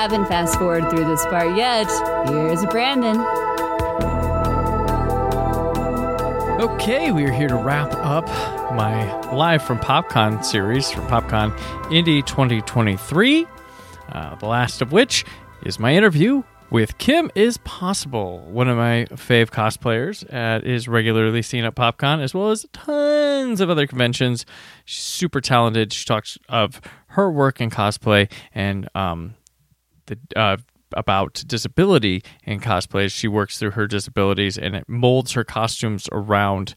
Haven't fast forwarded through this part yet, here's Brandon. Okay, we are here to wrap up my live from PopCon series from PopCon Indy 2023. Uh, the last of which is my interview with Kim is Possible, one of my fave cosplayers, uh, is regularly seen at PopCon as well as tons of other conventions. She's super talented. She talks of her work in cosplay and um, the uh, about disability in cosplays. She works through her disabilities and it molds her costumes around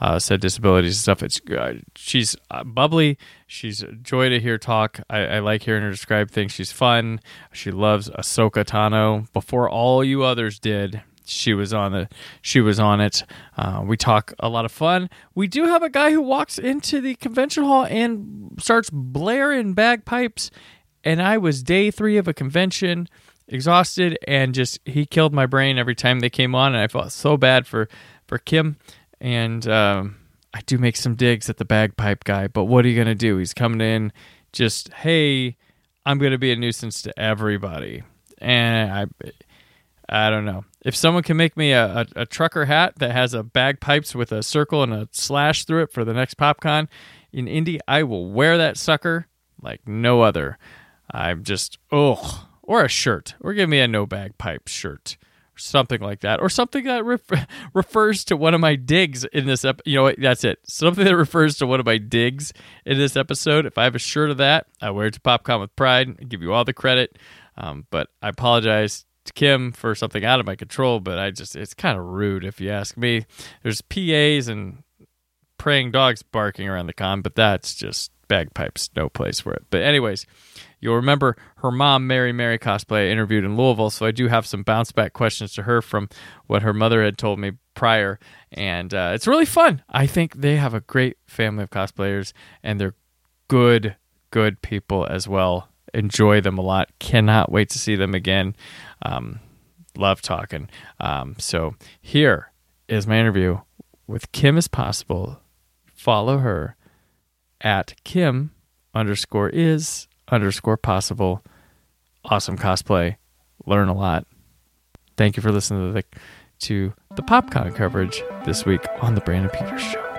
uh, said disabilities and stuff. It's uh, she's uh, bubbly. She's a joy to hear talk. I, I like hearing her describe things. She's fun. She loves Ahsoka Tano. Before all you others did, she was on the she was on it. Uh, we talk a lot of fun. We do have a guy who walks into the convention hall and starts blaring bagpipes. And I was day three of a convention, exhausted, and just he killed my brain every time they came on, and I felt so bad for for Kim. And um, I do make some digs at the bagpipe guy, but what are you gonna do? He's coming in, just hey, I'm gonna be a nuisance to everybody, and I. I don't know. If someone can make me a, a, a, trucker hat that has a bagpipes with a circle and a slash through it for the next PopCon in Indy, I will wear that sucker like no other. I'm just oh, or a shirt, or give me a no bagpipe shirt, or something like that, or something that ref- refers to one of my digs in this ep- You know what? That's it. Something that refers to one of my digs in this episode. If I have a shirt of that, I wear it to PopCon with pride. I give you all the credit. Um, but I apologize to Kim for something out of my control, but I just it's kind of rude if you ask me. There's PAs and praying dogs barking around the con, but that's just bagpipes, no place for it. But anyways, you'll remember her mom, Mary Mary cosplay, I interviewed in Louisville, so I do have some bounce back questions to her from what her mother had told me prior, and uh, it's really fun. I think they have a great family of cosplayers, and they're good, good people as well. Enjoy them a lot. Cannot wait to see them again. Um, love talking. Um, so here is my interview with Kim is possible. Follow her at Kim underscore is underscore possible. Awesome cosplay. Learn a lot. Thank you for listening to the to the PopCon coverage this week on the Brandon Peters Show.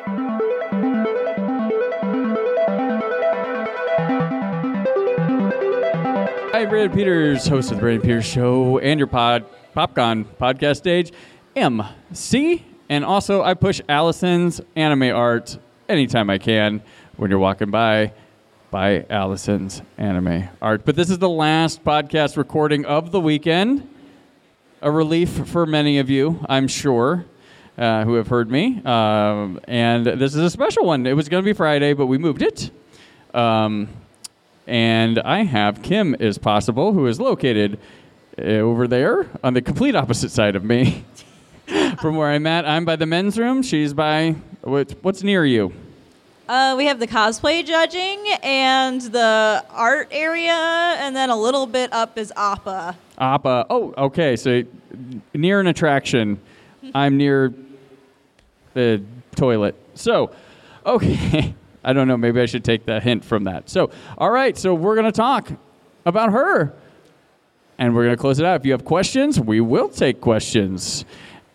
Hi, Brandon Peters, host of the Brandon Peters Show and your pod PopCon podcast stage, MC, and also I push Allison's anime art anytime I can when you're walking by by Allison's anime art. But this is the last podcast recording of the weekend. A relief for many of you, I'm sure, uh, who have heard me. Um, and this is a special one. It was going to be Friday, but we moved it. Um, and I have Kim is possible, who is located uh, over there on the complete opposite side of me from where I'm at. I'm by the men's room. She's by what's near you. Uh, we have the cosplay judging and the art area, and then a little bit up is Appa. Appa. Oh, okay. So near an attraction, I'm near the toilet. So, okay. I don't know. Maybe I should take the hint from that. So, all right. So we're gonna talk about her, and we're gonna close it out. If you have questions, we will take questions.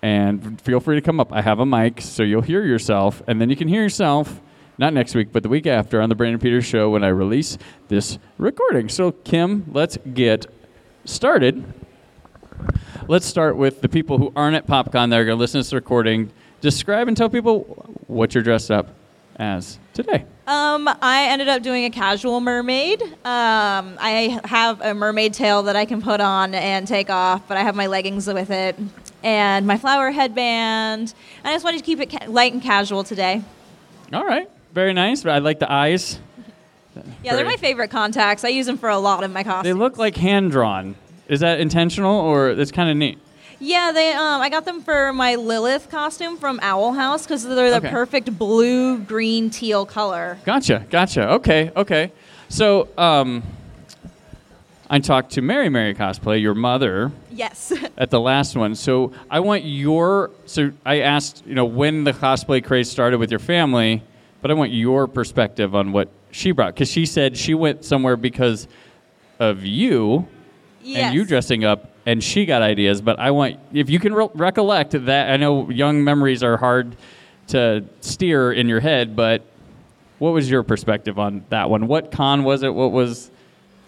And feel free to come up. I have a mic, so you'll hear yourself, and then you can hear yourself not next week, but the week after on the Brandon Peters Show when I release this recording. So, Kim, let's get started. Let's start with the people who aren't at PopCon that are going to listen to this recording. Describe and tell people what you're dressed up as today. Um, I ended up doing a casual mermaid. Um, I have a mermaid tail that I can put on and take off, but I have my leggings with it and my flower headband. I just wanted to keep it ca- light and casual today. All right. Very nice. But I like the eyes. Yeah, they're my favorite contacts. I use them for a lot of my costumes. They look like hand drawn. Is that intentional or it's kind of neat? Yeah, they. Um, I got them for my Lilith costume from Owl House because they're the Okay. perfect blue, green, teal color. Gotcha. Gotcha. Okay. Okay. So, um, I talked to Mary Mary Cosplay, your mother, Yes. at the last one. So I want your. So I asked, you know, when the cosplay craze started with your family, but I want your perspective on what she brought because she said she went somewhere because of you yes. and you dressing up, and she got ideas. But I want if you can re- recollect that. I know young memories are hard to steer in your head, but what was your perspective on that one? What con was it? What was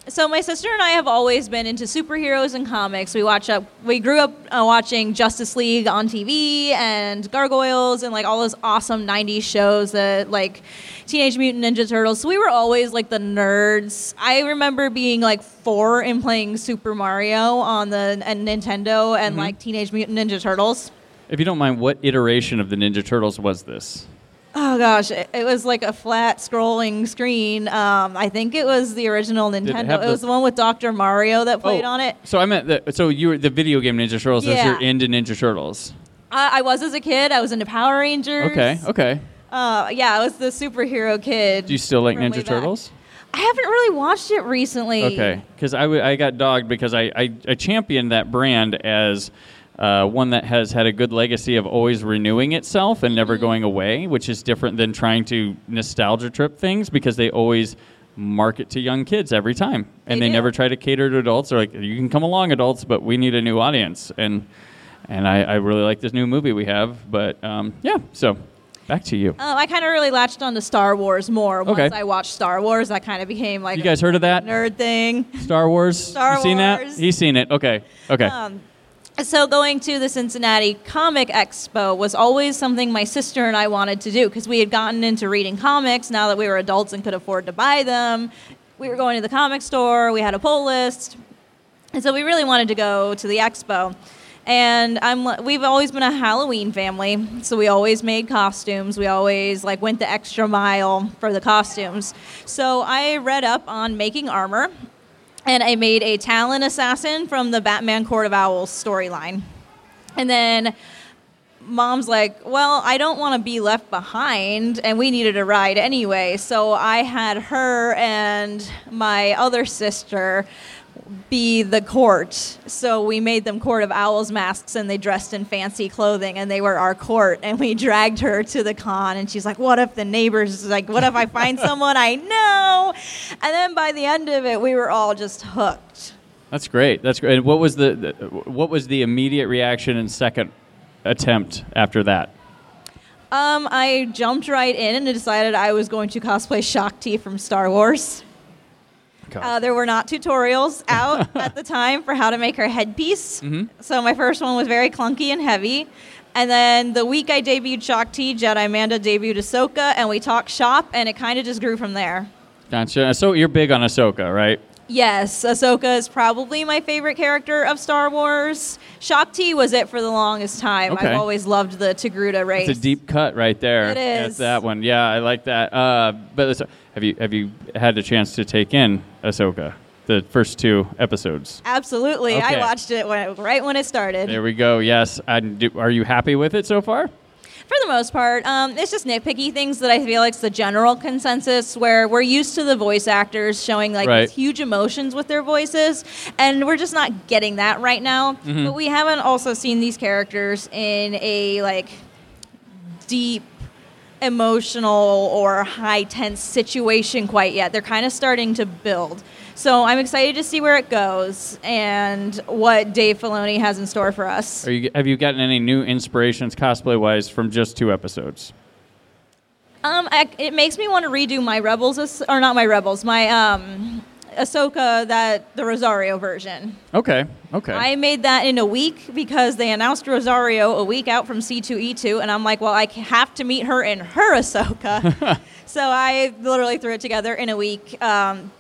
So my sister and I have always been into superheroes and comics. We watch up. We grew up uh, watching Justice League on TV and Gargoyles and like all those awesome '90s shows that like Teenage Mutant Ninja Turtles. So we were always like the nerds. I remember being like four and playing Super Mario on the and Nintendo and like Teenage Mutant Ninja Turtles. if you don't mind, what iteration of the Ninja Turtles was this? Oh gosh, it, it was like a flat scrolling screen. Um, I think it was the original Nintendo. have It, was the- one with Dr. Mario that played Oh, on it. So I meant that. So you were the video game Ninja Turtles. Yeah. you're into Ninja Turtles. I, I was as a kid. I was into Power Rangers. Okay. Okay. Uh, yeah, I was the superhero kid. Do you still like Ninja. Turtles? I haven't really watched it recently. Okay, because I, w- I got dogged because I, I, I championed that brand as uh, one that has had a good legacy of always renewing itself and Mm-hmm. never going away, which is different than trying to nostalgia trip things because they always market to young kids every time and They they, never try to cater to adults. They're like, you can come along, adults, but we need a new audience. And and I, I really like this new movie we have. But um, yeah, so back to you. Um, I kind of really latched on to Star Wars more once Okay. I watched Star Wars. That kind of became like You guys heard of that? nerd thing. Star Wars. Star you seen that? He's seen it. Okay. Okay. Um, so going to the Cincinnati Comic Expo was always something my sister and I wanted to do because we had gotten into reading comics now that we were adults and could afford to buy them. We were going to the comic store, we had a pull list. And so we really wanted to go to the expo. And I'm we've always been a Halloween family, so we always made costumes. We always like went the extra mile for the costumes. So I read up on making armor and I made a Talon assassin from the Batman Court of Owls storyline. And then mom's like, Well, I don't want to be left behind, and we needed a ride anyway. So I had her and my other sister be the court. So we made them Court of Owls masks and they dressed in fancy clothing and they were our court. And we dragged her to the con and she's like, What if the neighbors, like, what if I find someone I know? And then by the end of it, we were all just hooked. That's great. That's great. And what was the, the what was the immediate reaction and second attempt after that? Um, I jumped right in and decided I was going to cosplay Shaak Ti from Star Wars. Uh, there were not tutorials out at the time for how to make her headpiece. So my first one was very clunky and heavy. And then the week I debuted Shaak Ti, Jedi Amanda debuted Ahsoka, and we talked shop, and it kind of just grew from there. Gotcha. So you're big on Ahsoka, right? Yes, Ahsoka is probably my favorite character of Star Wars. Shaak Ti was it for the longest time. Okay. I've always loved the Togruta race. It's a deep cut right there. It That's that one. Yeah, I like that. Uh, but have you have you had a chance to take in Ahsoka, the first two episodes? Absolutely. Okay. I watched it when, right when it started. There we go. Yes. Do, are you happy with it so far? For the most part, um, it's just nitpicky things that I feel like is the general consensus where we're used to the voice actors showing like Right. these huge emotions with their voices, and we're just not getting that right now. Mm-hmm. But we haven't also seen these characters in a like deep emotional or high tense situation quite yet. They're kind of starting to build. So I'm excited to see where it goes and what Dave Filoni has in store for us. Are you have you gotten any new inspirations cosplay wise from just two episodes? Um, I, it makes me want to redo my Rebels, or not my Rebels, my um, Ahsoka, that the Rosario version. Okay. Okay. I made that in a week because they announced Rosario a week out from C2E2, and I'm like, well, I have to meet her in her Ahsoka. so I literally threw it together in a week, um,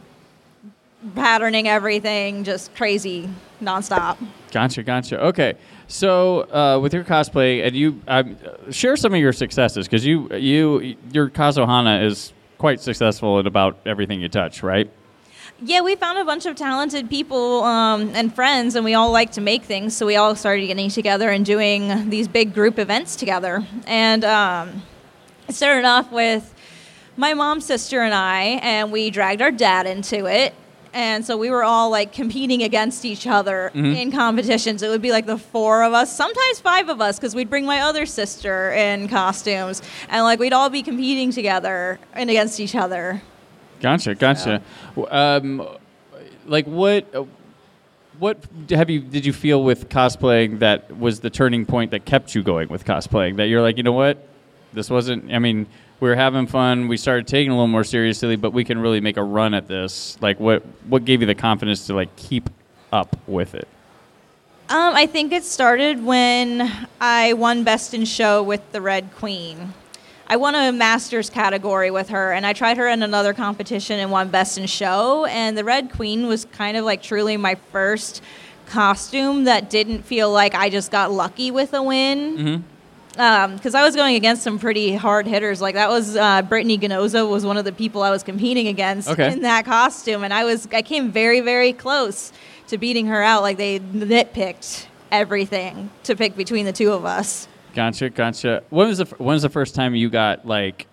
patterning everything, just crazy, nonstop. Gotcha, gotcha. Okay. So, uh, with your cosplay, and you um, share some of your successes because you, you, your Kazuhana is quite successful at about everything you touch, right? Yeah, we found a bunch of talented people um, and friends, and we all like to make things. So we all started getting together and doing these big group events together. And um, it started off with my mom, sister, and I, and we dragged our dad into it. And so we were all like competing against each other Mhm. in competitions. It would be like the four of us, sometimes five of us, because we'd bring my other sister in costumes, and like we'd all be competing together and against each other. Gotcha, gotcha. W Um, like what, what have you did you feel with cosplaying that was the turning point that kept you going with cosplaying? That you're like, you know what, this wasn't. I mean, we were having fun. We started taking it a little more seriously, but we can really make a run at this. Like, what what gave you the confidence to like keep up with it? Um, I think it started when I won Best in Show with the Red Queen. I won a Masters category with her, and I tried her in another competition and won Best in Show. And the Red Queen was kind of like truly my first costume that didn't feel like I just got lucky with a win. Mm-hmm. Because I was going against some pretty hard hitters. Like that was uh, Brittany Ganoza was one of the people I was competing against Okay. in that costume, and I was I came very very close to beating her out. Like they nitpicked everything to pick between the two of us. Gotcha, gotcha. When was the when was the first time you got like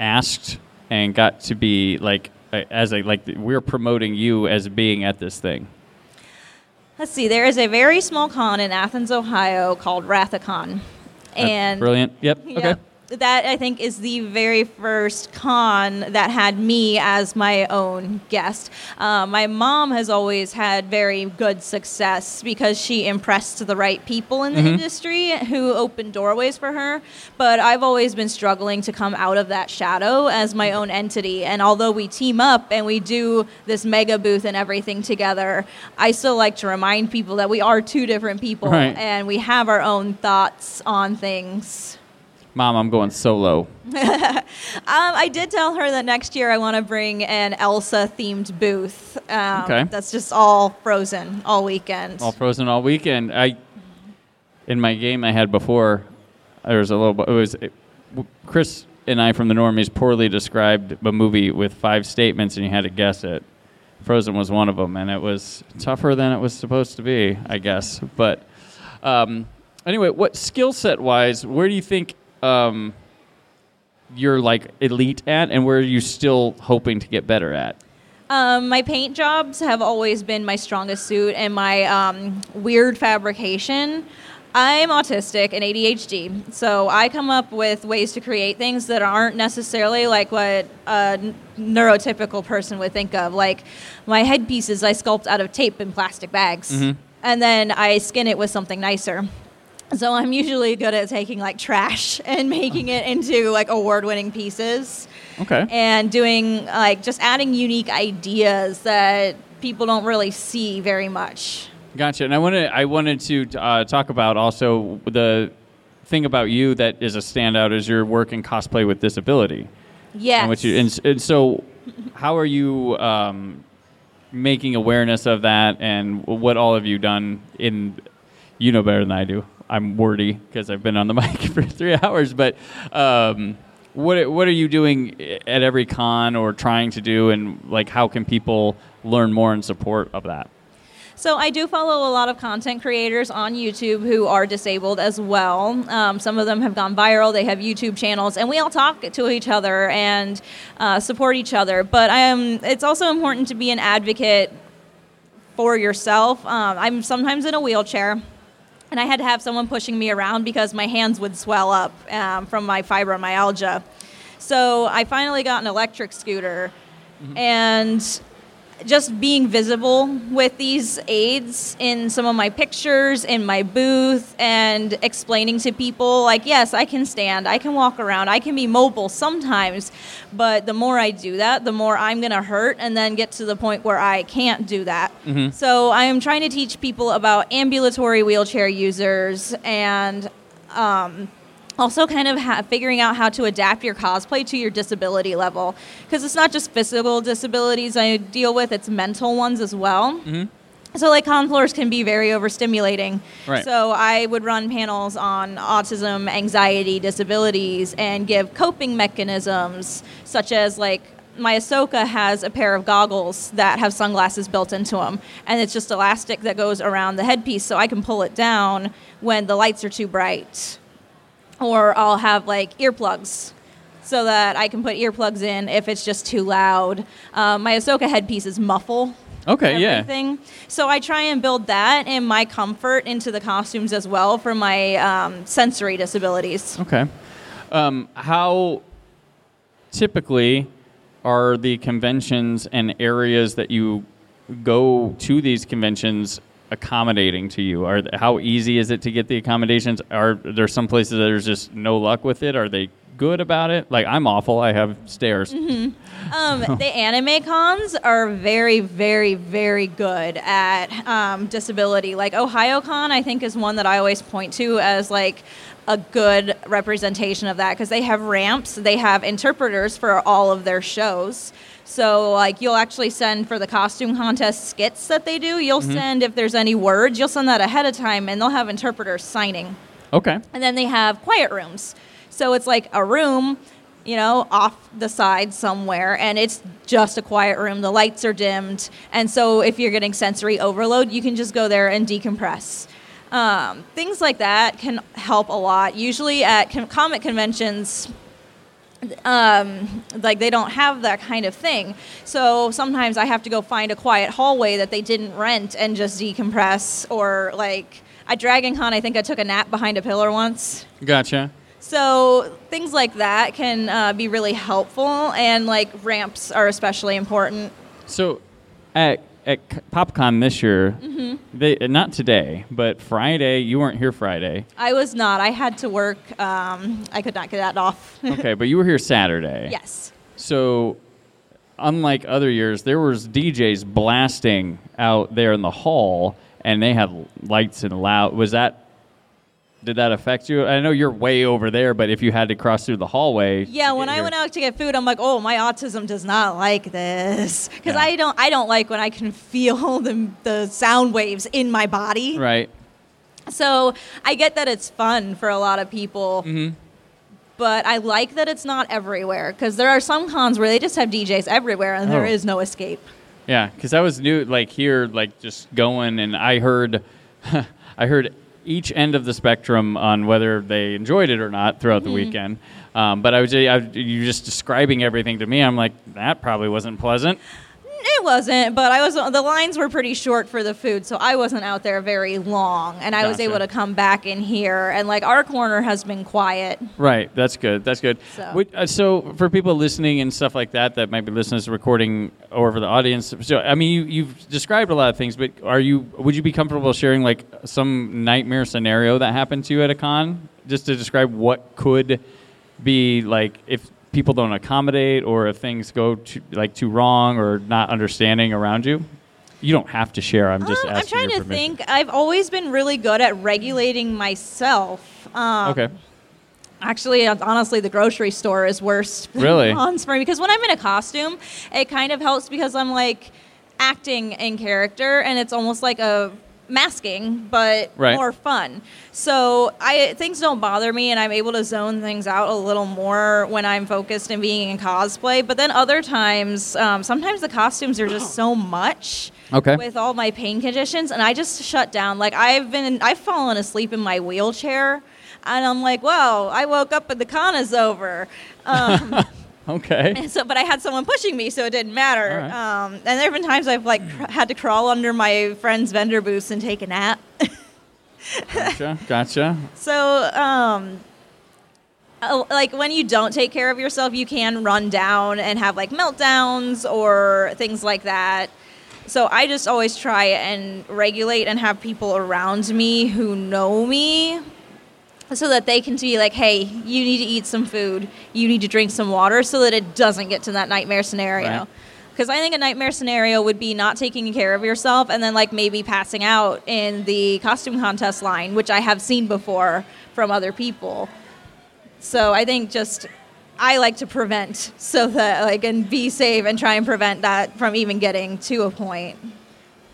asked and got to be like as a like we're promoting you as being at this thing? Let's see. There is a very small con in Athens, Ohio called Rathacon, and brilliant. Yep. Yep. Okay. That I think is the very first con that had me as my own guest. Uh, my mom has always had very good success because she impressed the right people in the Mhm. industry who opened doorways for her. But I've always been struggling to come out of that shadow as my own entity. And although we team up and we do this mega booth and everything together, I still like to remind people that we are two different people Right. and we have our own thoughts on things. Mom, I'm going solo. Um, I did tell her that next year I want to bring an Elsa themed booth. Um, Okay. That's just all frozen all weekend. All frozen all weekend. I in my game I had before. There was a little. It was it, Chris and I from the Normies poorly described a movie with five statements, and you had to guess it. Frozen was one of them, and it was tougher than it was supposed to be, I guess. But um, anyway, what skill set wise, where do you think um, you're like elite at, and where are you still hoping to get better at? Um, my paint jobs have always been my strongest suit, and my um, weird fabrication. I'm autistic and ADHD, so I come up with ways to create things that aren't necessarily like what a neurotypical person would think of. Like my headpieces, I sculpt out of tape and plastic bags, Mhm. and then I skin it with something nicer. So I'm usually good at taking like trash and making it into like award-winning pieces Okay. and doing like just adding unique ideas that people don't really see very much. Gotcha. And I wanted I wanted to uh, talk about also the thing about you that is a standout is your work in cosplay with disability. Yes. And, and, and so, how are you um, making awareness of that, and what all have you done in? You know better than I do. I'm wordy because I've been on the mic for three hours. But um, what what are you doing at every con or trying to do, and like how can people learn more in support of that? So I do follow a lot of content creators on YouTube who are disabled as well. Um, some of them have gone viral. They have YouTube channels, and we all talk to each other and uh, support each other. But I am. It's also important to be an advocate for yourself. Um, I'm sometimes in a wheelchair. And I had to have someone pushing me around because my hands would swell up um, from my fibromyalgia. So I finally got an electric scooter, and just being visible with these aids in some of my pictures in my booth and explaining to people like yes i can stand. I can walk around. I can be mobile sometimes but the more i do that the more i'm going to hurt and then get to the point where i can't do that. So i am trying to teach people about ambulatory wheelchair users and um, also kind of ha- figuring out how to adapt your cosplay to your disability level because it's not just physical disabilities i deal with it's mental ones as well mm-hmm. So like con floors can be very overstimulating. Right. So I would run panels on autism, anxiety, disabilities, and give coping mechanisms such as like my Ahsoka has a pair of goggles that have sunglasses built into them, and it's just elastic that goes around the headpiece, so I can pull it down when the lights are too bright. Or I'll have like earplugs so that I can put earplugs in if it's just too loud. Um, my Ahsoka headpiece is muffle. Okay, yeah. Everything. So I try and build that and my comfort into the costumes as well for my um, sensory disabilities. Okay. Um, how typically are the conventions and areas that you go to these conventions accommodating to you? Are how easy is it to get the accommodations? Are there some places that there's just no luck with it? Are they good about it? Like I'm awful. I have stairs. Um, the anime cons are very, very, very good at um, disability. Like Ohayocon, I think, is one that I always point to as like a good representation of that because they have ramps, they have interpreters for all of their shows. So, like, you'll actually send for the costume contest skits that they do, you'll send if there's any words, you'll send that ahead of time and they'll have interpreters signing. Okay. And then they have quiet rooms. So it's like a room, you know, off the side somewhere, and it's just a quiet room. The lights are dimmed. And so if you're getting sensory overload, you can just go there and decompress. Um, things like that can help a lot. Usually at con- comic conventions, um, like they don't have that kind of thing. So sometimes I have to go find a quiet hallway that they didn't rent and just decompress. Or like at Dragon Con, I think I took a nap behind a pillar once. Gotcha. So things like that can uh, be really helpful, and like ramps are especially important. So, at at PopCon this year, Mm-hmm. they not today, but Friday. You weren't here Friday. I was not. I had to work. Um, I could not get that off. Okay, but you were here Saturday. yes. So, unlike other years, there was DJs blasting out there in the hall, and they had lights and loud. Was that? Did that affect you? I know you're way over there, but if you had to cross through the hallway, Yeah, when I went out to get food, I'm like, oh, my autism does not like this because Yeah. I don't. I don't like when I can feel the the sound waves in my body. right? So I get that it's fun for a lot of people. Mm-hmm. But I like that it's not everywhere because there are some cons where they just have DJs everywhere and there Oh. is no escape. Yeah, because I was new, like here, like just going, and I heard, I heard each end of the spectrum on whether they enjoyed it or not throughout the weekend. Um, but I was, I, you just describing everything to me. I'm like, that probably wasn't pleasant. It wasn't, but I was the lines were pretty short for the food, so I wasn't out there very long, and I was able to come back in here, and like our corner has been quiet. Right. That's good. That's good. So- uh, so for people listening and stuff like that, that might be listening to recording or for the audience. So I mean, you, you've described a lot of things, but are you? Would you be comfortable sharing like some nightmare scenario that happened to you at a con, just to describe what could be like if people don't accommodate or if things go too, like too wrong or not understanding around you? You don't have to share. I'm just Um, I'm trying to permission. think. I've always been really good at regulating myself. Um, Okay. Actually, honestly, the grocery store is worse. Really? for me because when I'm in a costume, it kind of helps because I'm like acting in character, and it's almost like a masking, but Right. more fun. So I things don't bother me, and I'm able to zone things out a little more when I'm focused and being in cosplay. But then other times, um, sometimes the costumes are just so much Okay. with all my pain conditions and I just shut down. Like I've been I've fallen asleep in my wheelchair and I'm like, "Whoa, I woke up and the con is over." Um, Okay. and so but I had someone pushing me so it didn't matter. Right. Um, and there've been times I've like cr- had to crawl under my friend's vendor booths and take a nap. Gotcha. Gotcha. So, um, like when you don't take care of yourself, you can run down and have like meltdowns or things like that. So I just always try and regulate and have people around me who know me so that they can be like, hey, you need to eat some food, you need to drink some water so that it doesn't get to that nightmare scenario. Right. Because I think a nightmare scenario would be not taking care of yourself and then like maybe passing out in the costume contest line, which I have seen before from other people. So I think just I like to prevent so that like and be safe and try and prevent that from even getting to a point.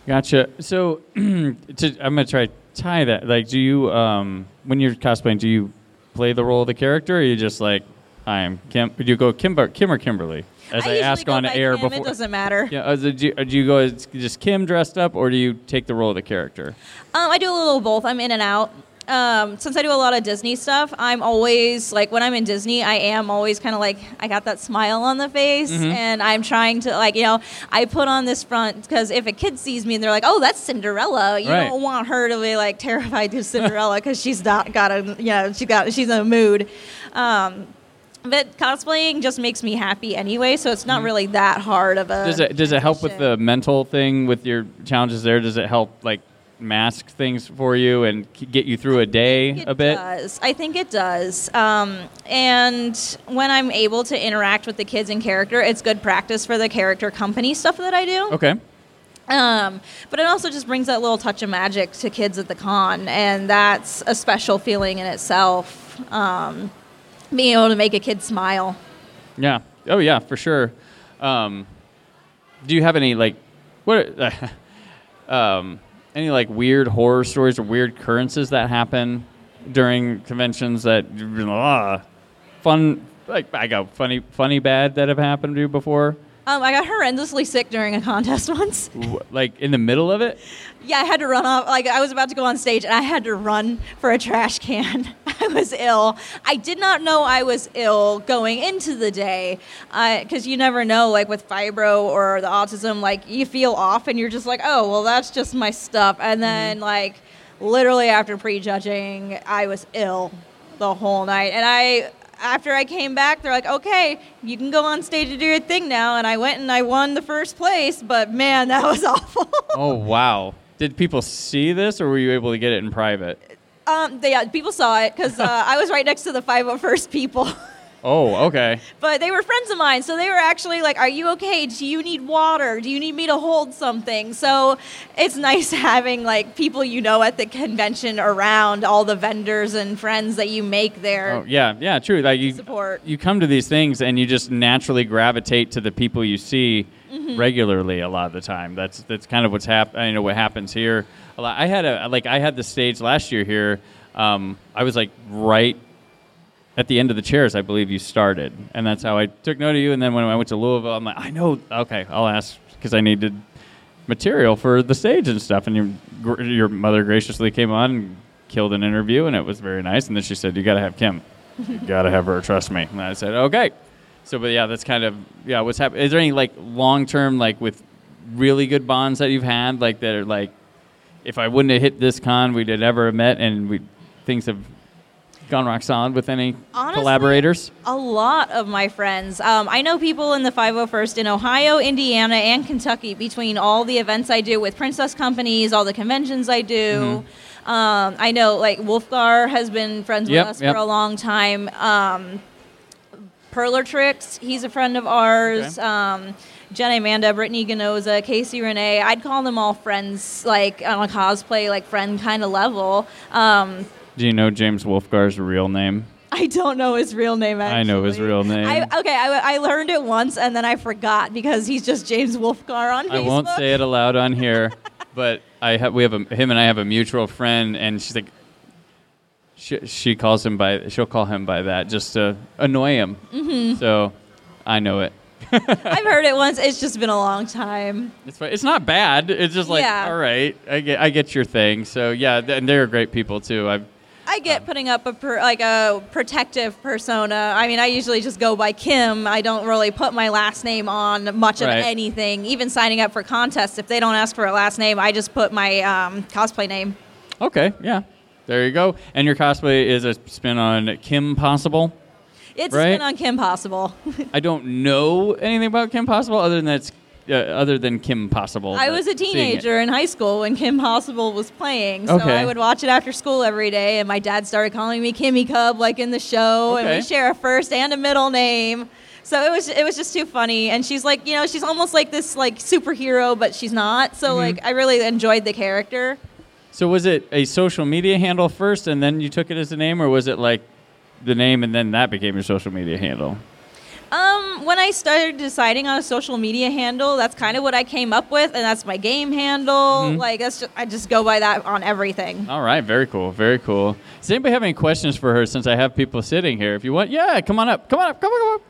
Gotcha. So, to, I'm gonna try to tie that. Like, do you um, when you're cosplaying, do you play the role of the character, or you just like I'm Kim? Do you go Kim, Kim or Kimberly? As I, usually ask on air Kim, before. It doesn't matter. Yeah, uh, do, you, uh, do you go as just Kim dressed up, or do you take the role of the character? Um, I do a little of both. I'm in and out. Um, since I do a lot of Disney stuff, I'm always like when I'm in Disney, I am always kind of like I got that smile on the face, Mm-hmm. and I'm trying to like you know I put on this front because if a kid sees me and they're like, oh, that's Cinderella, you Right. don't want her to be like terrified to Cinderella because she's not got a you know she got she's in a mood. Um, but cosplaying just makes me happy anyway, so it's not really that hard of a. Mm-hmm. Does it does it help with the mental thing with your challenges there? Does it help like mask things for you and get you through a day a bit? does. I think it does. Um, and when I'm able to interact with the kids in character, it's good practice for the character company stuff that I do. Okay. Um, but it also just brings that little touch of magic to kids at the con, and that's a special feeling in itself. Um, being able to make a kid smile. Yeah. Oh yeah, for sure. Um, do you have any like what? um, any like weird horror stories or weird occurrences that happen during conventions that ah, fun like I got funny funny bad that have happened to you before? Um, I got horrendously sick during a contest once. Like in the middle of it? Yeah, I had to run off. Like I was about to go on stage, and I had to run for a trash can. I was ill. I did not know I was ill going into the day, uh, because you never know. Like with fibro or the autism, like you feel off, and you're just like, oh, well, that's just my stuff. And mm-hmm. then like literally after prejudging, I was ill the whole night, and I. After I came back, they're like, "Okay, you can go on stage to do your thing now." And I went and I won the first place, but man, that was awful. Oh wow! Did people see this, or were you able to get it in private? Um, they, yeah, people saw it because uh, I was right next to the 501st people. Oh, okay. but they were friends of mine, so they were actually like, "Are you okay? Do you need water? Do you need me to hold something?" So it's nice having like people you know at the convention around, all the vendors and friends that you make there. Oh, yeah, yeah, true. Like you, Support. you come to these things and you just naturally gravitate to the people you see Mm-hmm. regularly. A lot of the time, that's that's kind of what's happening. I know what happens here. A lot. I had a like I had the stage last year here. Um, I was like right at the end of the chairs. I believe you started, and that's how I took note of you. And then when I went to Louisville, I'm like, I know. Okay, I'll ask because I needed material for the stage and stuff. And your your mother graciously came on and killed an interview, and it was very nice. And then she said, "You got to have Kim. You got to have her. Trust me." And I said, "Okay." So, but yeah, that's kind of yeah. What's happening? Is there any like long term like with really good bonds that you've had like that are like, if I wouldn't have hit this con, we'd have never met, and we things have gone rock solid with any Honestly, collaborators. A lot of my friends. Um, I know people in the 501st in Ohio, Indiana, and Kentucky between all the events I do with Princess companies, all the conventions I do. Um, I know, like, Wolfgar has been friends Mm-hmm. Yep, with us yep. for a long time. Um, Tricks, he's a friend of ours. Okay. Um, Jedi Amanda, Brittany Ganoza, Casey Renee. I'd call them all friends, like, on a cosplay, like, friend kind of level. Um, Do you know James Wolfgar's real name? I don't know his real name. Actually. I know his real name. I, okay, I, I learned it once and then I forgot because he's just James Wolfgar on Facebook. I won't say it aloud on here, but I have we have a, him and I have a mutual friend, and she's like, she, she calls him by she'll call him by that just to annoy him. Mm-hmm. So I know it. I've heard it once. It's just been a long time. It's. It's not bad. It's just like Yeah. all right. I get I get your thing. So yeah, and they're great people too. I've I get putting up a per, like a protective persona. I mean, I usually just go by Kim. I don't really put my last name on much Right. of anything. Even signing up for contests, if they don't ask for a last name, I just put my um, cosplay name. okay. Yeah, there you go. And your cosplay is a spin on Kim Possible. It's Right. spin on Kim Possible. I don't know anything about Kim Possible other than that's uh, other than Kim Possible. I was a teenager in high school when Kim Possible was playing, so Okay. I would watch it after school every day. And my dad started calling me Kimmy Cub, like in the show, and we share a first and a middle name. So it was it was just too funny. And she's like, you know, she's almost like this like superhero, but she's not. So Mm-hmm. like, I really enjoyed the character. So was it a social media handle first, and then you took it as a name, or was it like the name and then that became your social media handle? Um, when I started deciding on a social media handle, that's kind of what I came up with, and that's my game handle. Mm-hmm. Like that's just, I just go by that on everything. All right, very cool, very cool. Does anybody have any questions for her since I have people sitting here? If you want, yeah, come on up, come on up, come on, come on.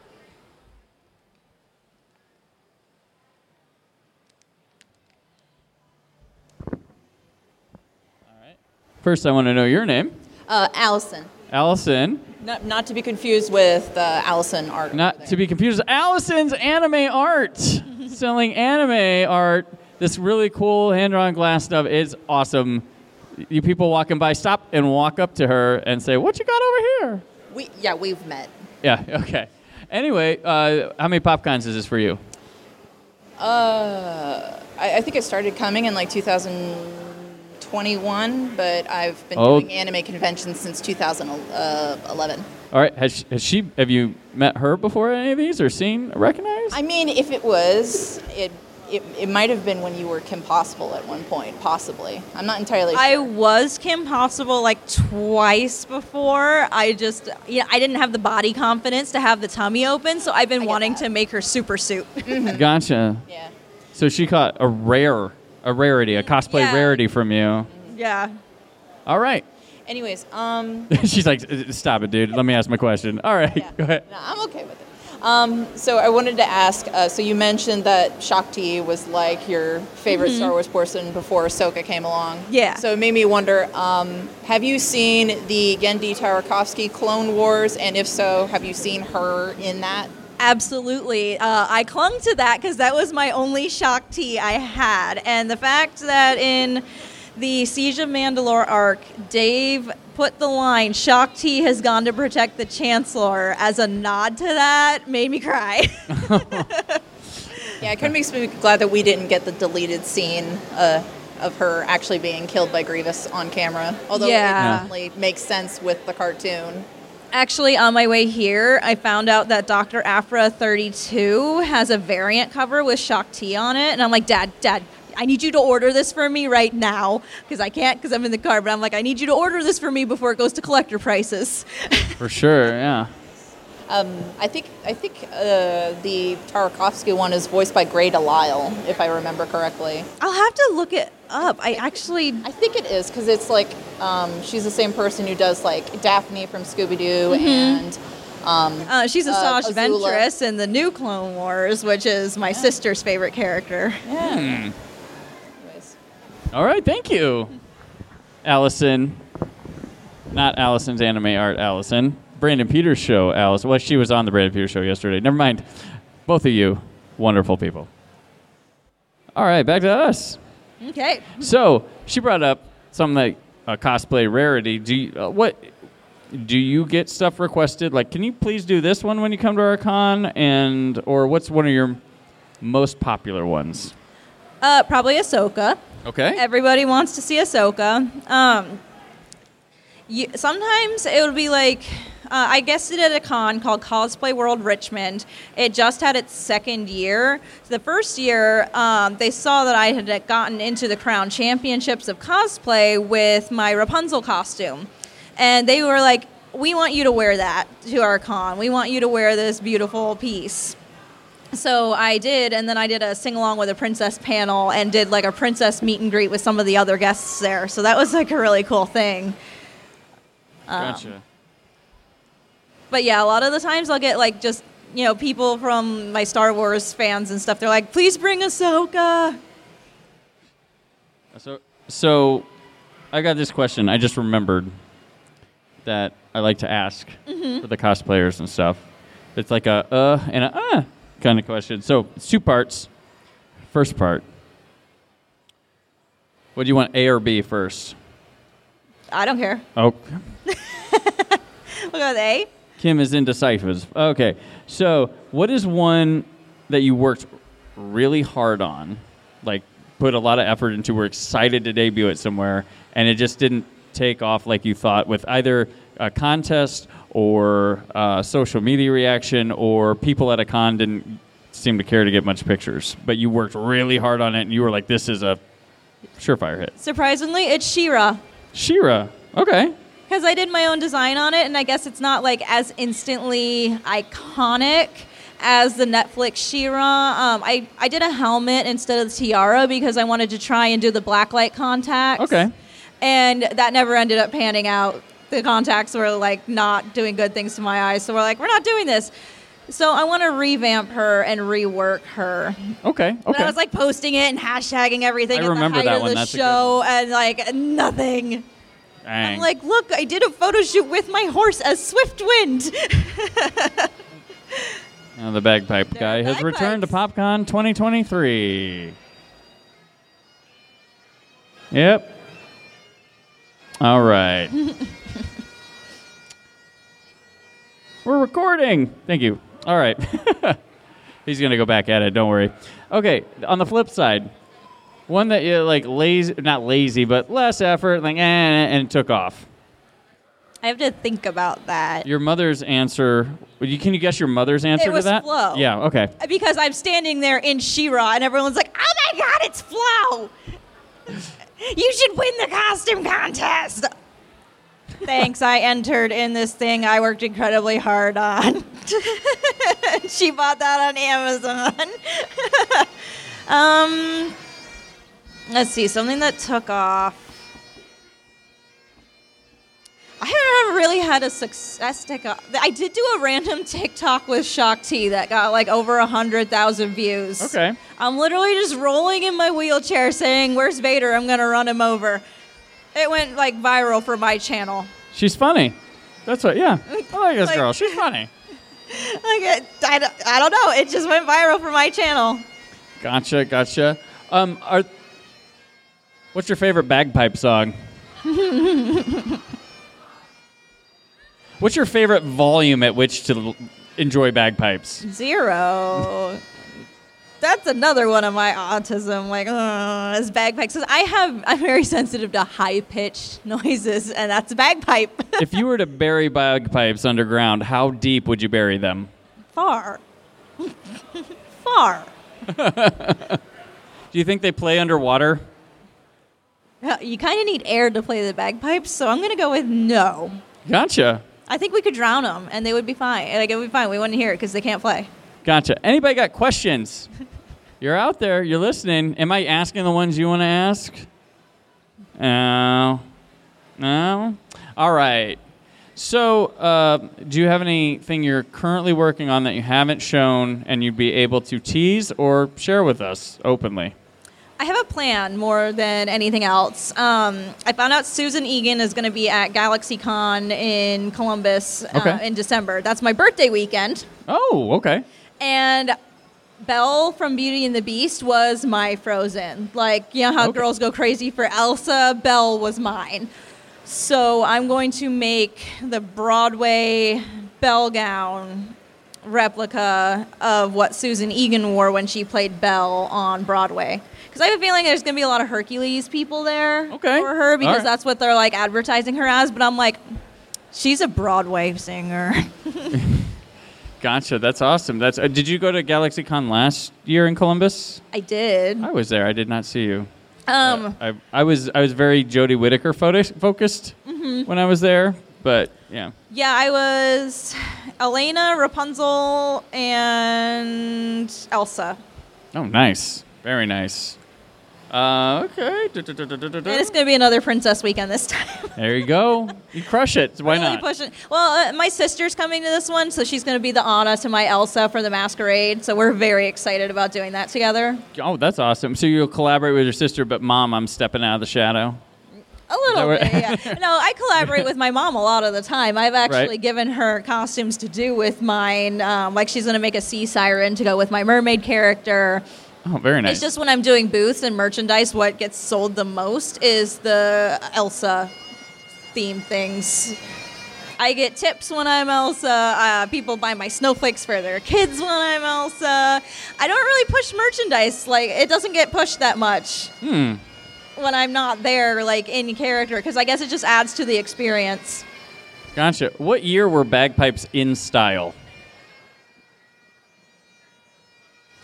All right. First, I want to know your name, Uh, Allison. Allison. Not, not to be confused with uh, Allison art. Not to be confused, Allison's anime art, selling anime art. This really cool hand-drawn glass stuff is awesome. You people walking by, stop and walk up to her and say, "What you got over here?" We, yeah, we've met. Yeah. Okay. Anyway, uh, how many PopCons is this for you? Uh, I, I think it started coming in like 2021, but I've been Oh. doing anime conventions since 2011. Uh, All right. Has she, has she? Have you met her before any of these, or seen, recognized? I mean, if it was, it, it, it might have been when you were Kim Possible at one point, possibly. I'm not entirely sure. I was Kim Possible like twice before. I just, yeah, I didn't have the body confidence to have the tummy open, so I've been wanting that. to make her super suit. Mm-hmm. Gotcha. yeah. So she caught a rare, a rarity, a cosplay Yeah. rarity from you. yeah. All right. Anyways, um, She's like, "Stop it, dude. Let me ask my question." All right. Yeah. Go ahead. No, I'm okay with it. Um, so I wanted to ask. Uh, so you mentioned that Shaak Ti was like your favorite Star Wars person before Ahsoka came along. Mm-hmm. Yeah. So it made me wonder: um, Have you seen the Genndy Tartakovsky Clone Wars? And if so, have you seen her in that? Absolutely. Uh, I clung to that because that was my only Shaak Ti I had. And the fact that in the Siege of Mandalore arc, Dave put the line, Shaak Ti has gone to protect the Chancellor, as a nod to that made me cry. Yeah, it kind of makes me glad that we didn't get the deleted scene uh, of her actually being killed by Grievous on camera. Although Yeah. it definitely makes sense with the cartoon. Actually, on my way here, I found out that Dr. Aphra 32 has a variant cover with Shaak Ti on it. And I'm like, Dad, Dad, I need you to order this for me right now because I can't because I'm in the car. But I'm like, I need you to order this for me before it goes to collector prices. For sure. Yeah. Um, I think I think uh, the Tartakovsky one is voiced by Grey Delisle, if I remember correctly. I'll have to look it up. I actually, I think it is because it's like um, she's the same person who does like Daphne from Scooby Doo and um, uh, she's a Uh, Sash Azula. Ventress in the new Clone Wars, which is my sister's favorite character. yeah. Hmm. All right. Thank you, Allison. Not Allison's anime art, Allison. Brandon Peters show, Alice. Well, she was on the Brandon Peters show yesterday. Never mind. Both of you, wonderful people. All right, back to us. Okay. So she brought up something like a cosplay rarity. Do you, uh, what? Do you get stuff requested? Like, can you please do this one when you come to our con? And or what's one of your most popular ones? Uh, probably Ahsoka. Okay. Everybody wants to see Ahsoka. Um, you, sometimes it would be like, uh, I it at a con called Cosplay World Richmond. It just had its second year. The first year, um, they saw that I had gotten into the Crown Championships of cosplay with my Rapunzel costume. And they were like, we want you to wear that to our con. We want you to wear this beautiful piece. So I did, and then I did a sing along with a princess panel and did like a princess meet and greet with some of the other guests there. So that was like a really cool thing. gotcha. But yeah, a lot of the times I'll get like just, you know, people from my Star Wars fans and stuff. They're like, please bring Ahsoka. So, so I got this question. I just remembered that I like to ask for the cosplayers and stuff. It's like a uh and a uh kind of question. So it's two parts. First part. What do you want, A or B first? I don't care. Oh, Look at A. Kim is indecisive. Okay, so what is one that you worked really hard on, like put a lot of effort into, were excited to debut it somewhere, and it just didn't take off like you thought with either a contest or uh, social media reaction or people at a con didn't seem to care to get much pictures, but you worked really hard on it, and you were like, "This is a surefire hit." Surprisingly, it's She-Ra. She-Ra. Okay. Because I did my own design on it, and I guess it's not like as instantly iconic as the Netflix She-Ra. Um, I I did a helmet instead of the tiara because I wanted to try and do the blacklight contacts. Okay. And that never ended up panning out. The contacts were like not doing good things to my eyes, so we're like, we're not doing this. So I want to revamp her and rework her. Okay. And Okay. I was like posting it and hashtagging everything I at remember the height that of one. the That's show, and like nothing. Dang. I'm like, look, I did a photo shoot with my horse as Swiftwind. Now the bagpipe There guy has returned to. PopCon 2023. Yep. All right. We're recording. Thank you. All right. He's going to go back at it. Don't worry. Okay. On the flip side, one that you like lazy, not lazy, but less effort, like, eh, and it took off. I have to think about that Your mother's answer. You, can you guess your mother's answer was to that? Flow. Yeah. Okay. because I'm standing there in She-Ra, and everyone's like, "Oh my god, it's Flo! You should win the costume contest." Thanks. I entered in this thing I worked incredibly hard on. she bought that on Amazon. um, let's see something that took off. I haven't really had a success TikTok. I did do a random TikTok with Shaak Ti that got like over a hundred thousand views. Okay. I'm literally just rolling in my wheelchair saying, "Where's Vader? I'm gonna run him over." It went like viral for my channel. She's funny. That's what. Yeah. I like this Like- girl. She's funny. Like I, don't- I don't know. It just went viral for my channel. Gotcha. Gotcha. Um. Are. What's your favorite bagpipe song? What's your favorite volume at which to l- enjoy bagpipes? Zero. That's another one of my autism, like, uh, is bagpipes. 'Cause I have, I'm very sensitive to high pitched noises, and that's a bagpipe. if you were to bury bagpipes underground, how deep would you bury them? Far. Far. Do you think they play underwater? Yeah, You kind of need air to play the bagpipes, so I'm going to go with no. Gotcha. I think we could drown them, and they would be fine. Like, it would be fine. We wouldn't hear it because they can't play. Gotcha. Anybody got questions? You're out there. You're listening. Am I asking the ones you want to ask? No. No. All right. So, uh, do you have anything you're currently working on that you haven't shown and you'd be able to tease or share with us openly? I have a plan more than anything else. Um, I found out Susan Egan is going to be at GalaxyCon in Columbus uh, Okay. in December. That's my birthday weekend. Oh, okay. And Belle from Beauty and the Beast was my Frozen. Like, you know how Okay. girls go crazy for Elsa? Belle was mine. So I'm going to make the Broadway Belle gown replica of what Susan Egan wore when she played Belle on Broadway. Because I have a feeling there's going to be a lot of Hercules people there Okay. for her because Alright. that's what they're like advertising her as. But I'm like, she's a Broadway singer. Gotcha. That's awesome. That's. Uh, did you go to GalaxyCon last year in Columbus? I did. I was there. I did not see you. Um, I, I was I was very Jodie Whittaker focused Mm-hmm. when I was there, but yeah. Yeah, I was Elena, Rapunzel, and Elsa. Oh, nice, very nice. Uh, okay. And it's going to be another princess weekend this time. There you go. You crush it. Why really not? pushing. Well, uh, my sister's coming to this one, so she's going to be the Anna to my Elsa for the masquerade. So we're very excited about doing that together. Oh, that's awesome. So you'll collaborate with your sister, but mom, I'm stepping out of the shadow. A little bit, yeah. No, I collaborate with my mom a lot of the time. I've actually Right. given her costumes to do with mine. Um, like she's going to make a sea siren to go with my mermaid character. Oh, very nice. It's just when I'm doing booths and merchandise, what gets sold the most is the Elsa theme things. I get tips when I'm Elsa. Uh, people buy my snowflakes for their kids when I'm Elsa. I don't really push merchandise. Like it doesn't get pushed that much hmm. when I'm not there, like in character, because I guess it just adds to the experience. Gotcha. What year were bagpipes in style?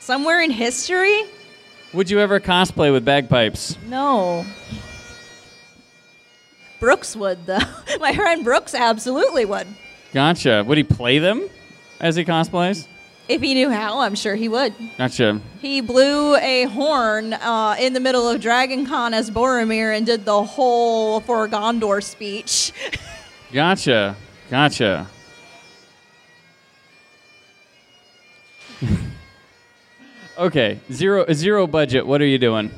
Somewhere in history? Would you ever cosplay with bagpipes? No. Brooks would though. my friend Brooks absolutely would. Gotcha. Would he play them as he cosplays? If he knew how, I'm sure he would. Gotcha. He blew a horn uh, in the middle of Dragon Con as Boromir and did the whole for Gondor speech. Gotcha. Gotcha. Okay, zero zero budget. What are you doing?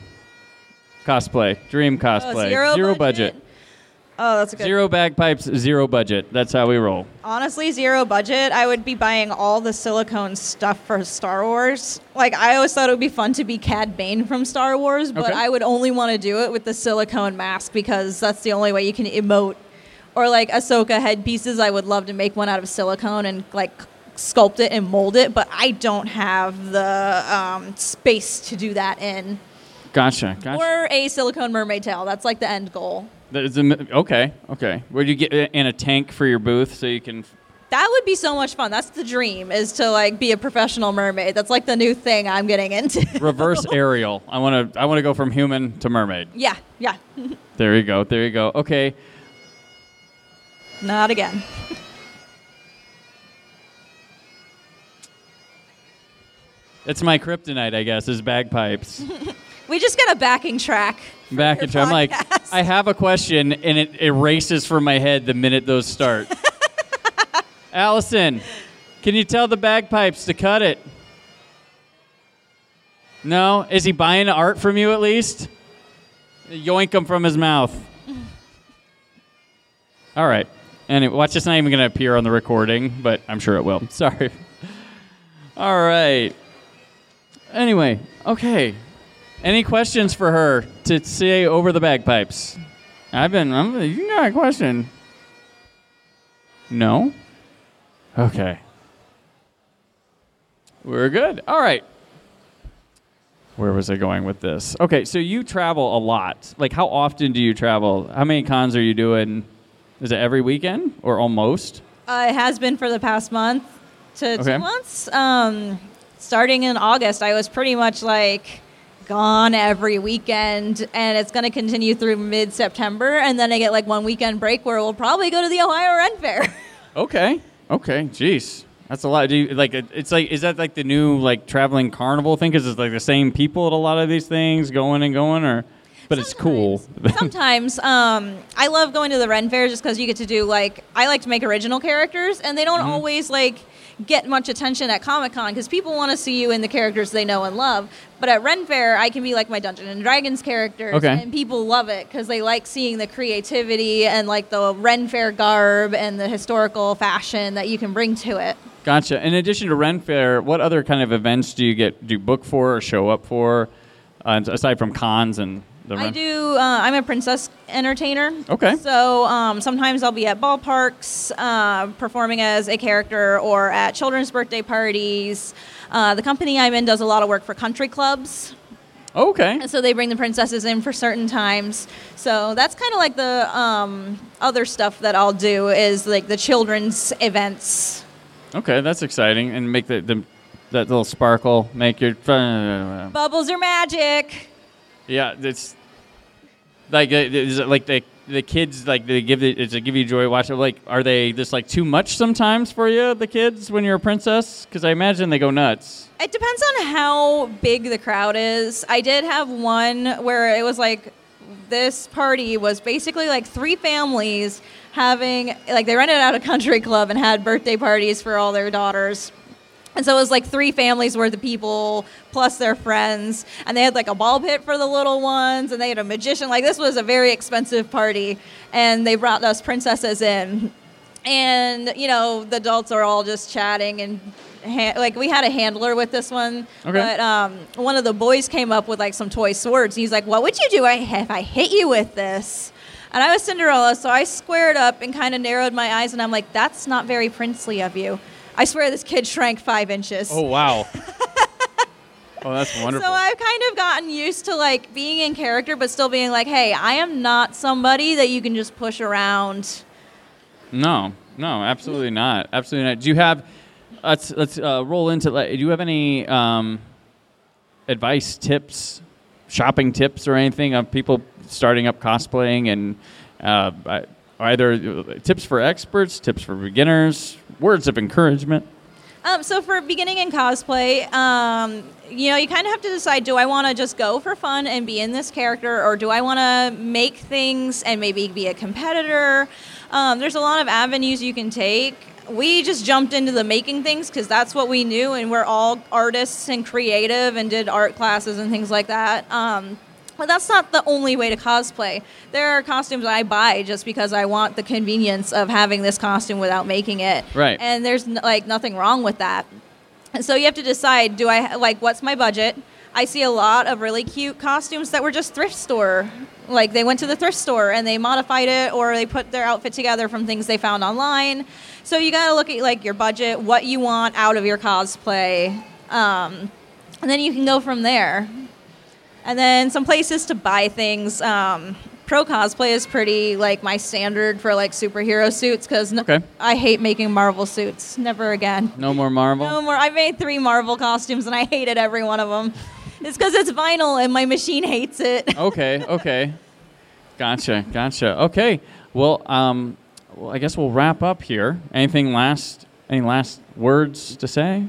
Cosplay, dream oh, cosplay, Oh, zero budget. budget? Oh, that's a good. Zero bagpipes, zero budget. That's how we roll. Honestly, zero budget. I would be buying all the silicone stuff for Star Wars. Like, I always thought it would be fun to be Cad Bane from Star Wars, but Okay. I would only want to do it with the silicone mask because that's the only way you can emote. Or like Ahsoka headpieces, I would love to make one out of silicone and like sculpt it and mold it, but I don't have the um, space to do that in. Gotcha. Gotcha. Or a silicone mermaid tail. That's like the end goal. A- okay. Okay. Where do you get in a tank for your booth so you can? That would be so much fun. That's the dream is to like be a professional mermaid. That's like the new thing I'm getting into. Reverse aerial. I want to. I want to go from human to mermaid. yeah, yeah. There you go. There you go. Okay. Not again. It's my kryptonite, I guess, is bagpipes. We just get a backing track. Back into. I'm like, podcast. I have a question, and it erases from my head the minute those start. Allison, can you tell the bagpipes to cut it? No? Is he buying art from you at least? Yoink him from his mouth. All right. Anyway, watch this not even going to appear on the recording, but I'm sure it will. Sorry. All right. Anyway, okay. Any questions for her to say over the bagpipes? I've been. I'm, you got a question? No. Okay. We're good. All right. Where was I going with this? Okay, so you travel a lot. Like, how often do you travel? How many cons are you doing? Is it every weekend or almost? Uh, it has been for the past month to Okay. two months. Um, starting in August, I was pretty much like gone every weekend, and it's going to continue through mid September. And then I get like one weekend break where we'll probably go to the Ohio Ren Fair. Okay. Okay. Jeez. That's a lot. Do you, like it's like is that like the new like traveling carnival thing? Because it's like the same people at a lot of these things going and going, or but it's cool. Sometimes um, I love going to the Ren Fair just because you get to do like I like to make original characters, and they don't Mm-hmm. always like get much attention at Comic Con because people want to see you in the characters they know and love. But at Ren Fair, I can be like my Dungeon and Dragons characters, Okay. and people love it because they like seeing the creativity and like the Ren Fair garb and the historical fashion that you can bring to it. gotcha. In addition to Ren Fair, what other kind of events do you get do you book for or show up for, uh, aside from cons and the I do. Uh, I'm a princess entertainer. Okay. So um, sometimes I'll be at ballparks uh, performing as a character, or at children's birthday parties. Uh, the company I'm in does a lot of work for country clubs, Okay. and so they bring the princesses in for certain times. So that's kind of like the um, other stuff that I'll do is like the children's events. Okay, that's exciting, and make the, the that little sparkle make your. Bubbles are magic. Yeah, it's like uh, is it like the the kids like they give it does it give you joy watching like are they just like too much sometimes for you the kids when you're a princess because I imagine they go nuts. It depends on how big the crowd is. I did have one where it was like this party was basically like three families having like they rented out a country club and had birthday parties for all their daughters. And so it was like three families worth of people plus their friends. And they had like a ball pit for the little ones and they had a magician. Like this was a very expensive party. And they brought us princesses in. And, you know, the adults are all just chatting and ha- like we had a handler with this one. Okay. But um, one of the boys came up with like some toy swords. And He's like, what would you do if I hit you with this? And I was Cinderella, so I squared up and kind of narrowed my eyes, and I'm like, that's not very princely of you. I swear this kid shrank five inches. Oh wow. oh, that's wonderful. So I've kind of gotten used to like being in character, but still being like, hey, I am not somebody that you can just push around. no, no, absolutely not. Absolutely not. Do you have? Let's let's uh, roll into. like, Do you have any um, advice, tips, shopping tips, or anything of people starting up cosplaying and uh, either tips for experts, tips for beginners, words of encouragement? Um, so for beginning in cosplay, um, you know, you kind of have to decide: do I want to just go for fun and be in this character, or do I want to make things and maybe be a competitor? Um, there's a lot of avenues you can take. We just jumped into the making things because that's what we knew, and we're all artists and creative, and did art classes and things like that. But that's not the only way to cosplay. There are costumes I buy just because I want the convenience of having this costume without making it. Right. And there's n- like nothing wrong with that. And so you have to decide do I like what's my budget? I see a lot of really cute costumes that were just thrift store. Like they went to the thrift store and they modified it or they put their outfit together from things they found online. So you got to look at like your budget, what you want out of your cosplay. Um, and then you can go from there. And then some places to buy things. Um, Pro cosplay is pretty like my standard for like superhero suits because Okay. I hate making Marvel suits. Never again. No more Marvel. No more. I made three Marvel costumes and I hated every one of them. It's because it's vinyl and my machine hates it. okay, okay. Gotcha, gotcha. Okay. Well, um, well, I guess we'll wrap up here. Anything last? Any last words to say?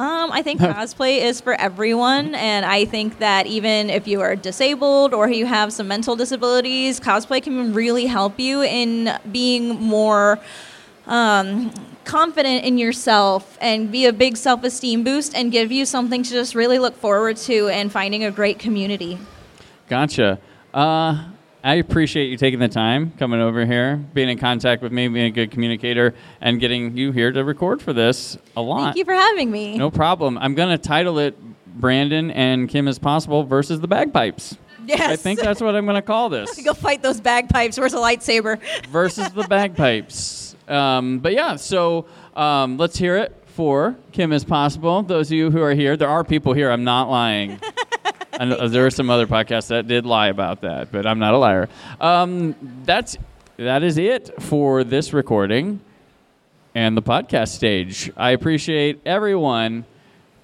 Um, I think cosplay is for everyone, and I think that even if you are disabled or you have some mental disabilities, cosplay can really help you in being more um, confident in yourself and be a big self esteem boost and give you something to just really look forward to and finding a great community. Gotcha. Uh, I appreciate you taking the time coming over here, being in contact with me, being a good communicator, and getting you here to record for this a lot. Thank you for having me. No problem. I'm going to title it Brandon and Kim Is Possible versus the Bagpipes. Yes. I think that's what I'm going to call this. Go fight those bagpipes. Where's a lightsaber? versus the bagpipes. Um, but yeah, so um, let's hear it for Kim is possible. Those of you who are here, there are people here. I'm not lying. There are some other podcasts that did lie about that, but I'm not a liar. Um, that's that is it for this recording and the podcast stage. I appreciate everyone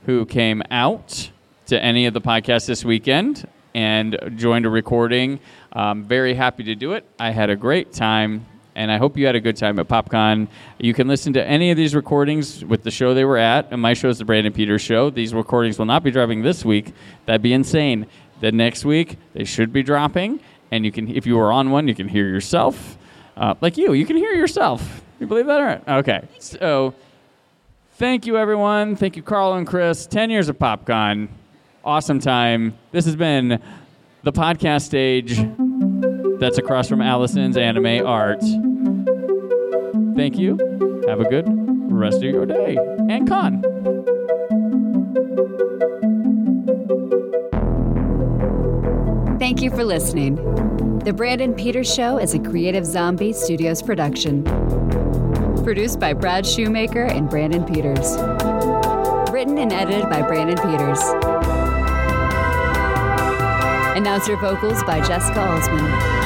who came out to any of the podcasts this weekend and joined a recording. Um, very happy to do it. I had a great time, and I hope you had a good time at PopCon. You can listen to any of these recordings with the show they were at. And my show is the Brandon Peters Show. These recordings will not be dropping this week. That'd be insane. The next week they should be dropping, and you can, if you were on one, you can hear yourself, uh, like you. You can hear yourself. You believe that or not? Okay. So. Thank you, everyone. Thank you, Carl and Chris. 10 years of PopCon. Awesome time. This has been the podcast stage that's across from Allison's Anime Art. Thank you. Have a good rest of your day and con. Thank you for listening. The Brandon Peters Show is a Creative Zombie Studios production. Produced by Brad Shoemaker and Brandon Peters. Written and edited by Brandon Peters. Announcer vocals by Jessica Alsman.